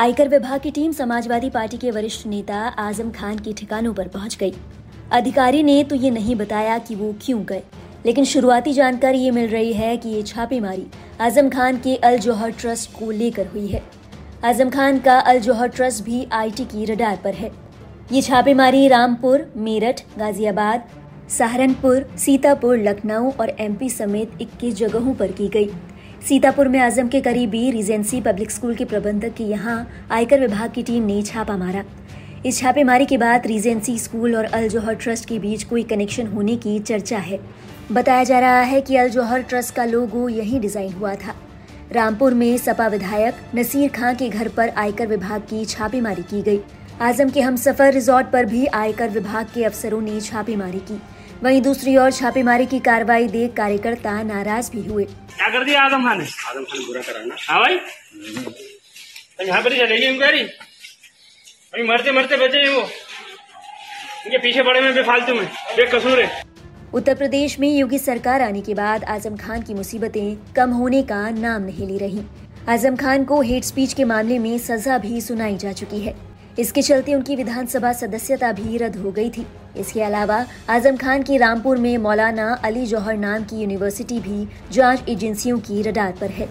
आयकर विभाग की टीम समाजवादी पार्टी के वरिष्ठ नेता आज़म खान के ठिकानों पर पहुँच गई। अधिकारी ने तो ये नहीं बताया कि वो क्यों गए, लेकिन शुरुआती जानकारी ये मिल रही है कि ये छापेमारी आज़म खान के अल जौहर ट्रस्ट को लेकर हुई है। आज़म खान का अल जौहर ट्रस्ट भी आईटी की रडार पर है। ये छापेमारी रामपुर, मेरठ, गाजियाबाद, सहारनपुर, सीतापुर, लखनऊ और एमपी समेत 21 जगहों पर की गई। सीतापुर में आज़म के करीबी रिजेंसी पब्लिक स्कूल के प्रबंधक के यहाँ आयकर विभाग की टीम ने छापा मारा। इस छापेमारी के बाद रीजेंसी स्कूल और अल जौहर ट्रस्ट के बीच कोई कनेक्शन होने की चर्चा है। बताया जा रहा है कि अल जौहर ट्रस्ट का लोगो यही डिज़ाइन हुआ था। रामपुर में सपा विधायक नसीर खां के घर पर आयकर विभाग की छापेमारी की गई। आज़म के हम सफ़र रिजॉर्ट पर भी आयकर विभाग के अफसरों ने छापेमारी की। वहीं दूसरी ओर छापेमारी की कार्रवाई देख कार्यकर्ता नाराज़ भी हुए। क्या कर दिया आज़म खान ने? आज़म खान बुरा कराना हाँ भाई। तो यहाँ पर चलेगी इंक्वायरी अभी मरते मरते बचे हैं वो। इनके पीछे पड़े में बेफालतू में बेकसूर है। उत्तर प्रदेश में योगी सरकार आने के बाद आज़म खान की मुसीबतें कम होने का नाम नहीं ले रही। आज़म खान को हेट स्पीच के मामले में सजा भी सुनाई जा चुकी है। इसके चलते उनकी विधानसभा सदस्यता भी रद्द हो गई थी। इसके अलावा, आज़म खान की रामपुर में मौलाना अली जौहर नाम की यूनिवर्सिटी भी जाँच एजेंसियों की रडार पर है।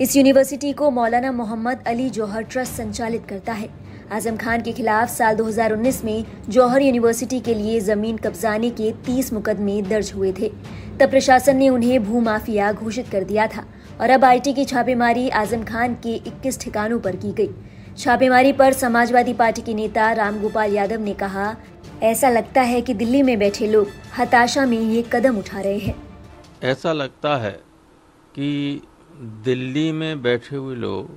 इस यूनिवर्सिटी को मौलाना मोहम्मद अली जौहर ट्रस्ट संचालित करता है। आज़म खान के खिलाफ साल 2019 में जौहर यूनिवर्सिटी के लिए ज़मीन कब्जाने के 30 मुकदमे दर्ज हुए थे। तब प्रशासन ने उन्हें भूमाफिया घोषित कर दिया था और अब आईटी की छापेमारी आज़म खान के 21 ठिकानों पर की गई। छापेमारी पर समाजवादी पार्टी के नेता रामगोपाल यादव ने कहा, ऐसा लगता है कि दिल्ली में बैठे लोग हताशा में ये कदम उठा रहे हैं। ऐसा लगता है कि दिल्ली में बैठे हुए लोग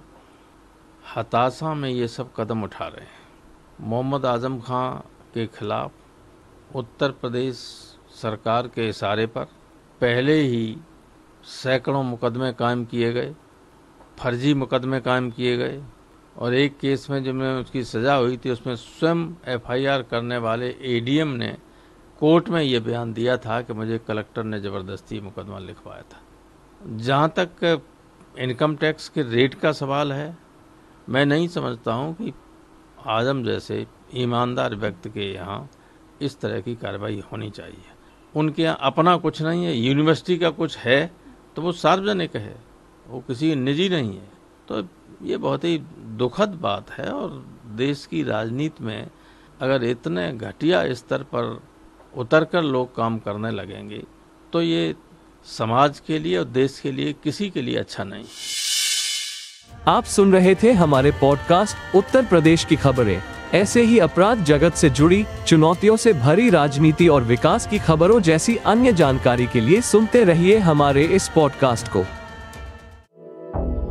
हताशा में ये सब कदम उठा रहे हैं। मोहम्मद आज़म खां के खिलाफ उत्तर प्रदेश सरकार के इशारे पर पहले ही सैकड़ों मुकदमे कायम किए गए, फर्जी मुकदमे कायम किए गए और एक केस में जब मैं उसकी सज़ा हुई थी, उसमें स्वयं एफआईआर करने वाले एडीएम ने कोर्ट में ये बयान दिया था कि मुझे कलेक्टर ने ज़बरदस्ती मुकदमा लिखवाया था। जहाँ तक इनकम टैक्स के रेट का सवाल है, मैं नहीं समझता हूँ कि आज़म जैसे ईमानदार व्यक्ति के यहाँ इस तरह की कार्रवाई होनी चाहिए। उनके यहाँ अपना कुछ नहीं है, यूनिवर्सिटी का कुछ है तो वो सार्वजनिक है, वो किसी निजी नहीं है। तो ये बहुत ही दुखद बात है और देश की राजनीति में अगर इतने घटिया स्तर पर उतर कर लोग काम करने लगेंगे तो ये समाज के लिए और देश के लिए किसी के लिए अच्छा नहीं। आप सुन रहे थे हमारे पॉडकास्ट उत्तर प्रदेश की खबरें। ऐसे ही अपराध जगत से जुड़ी, चुनौतियों से भरी राजनीति और विकास की खबरों जैसी अन्य जानकारी के लिए सुनते रहिए हमारे इस पॉडकास्ट को।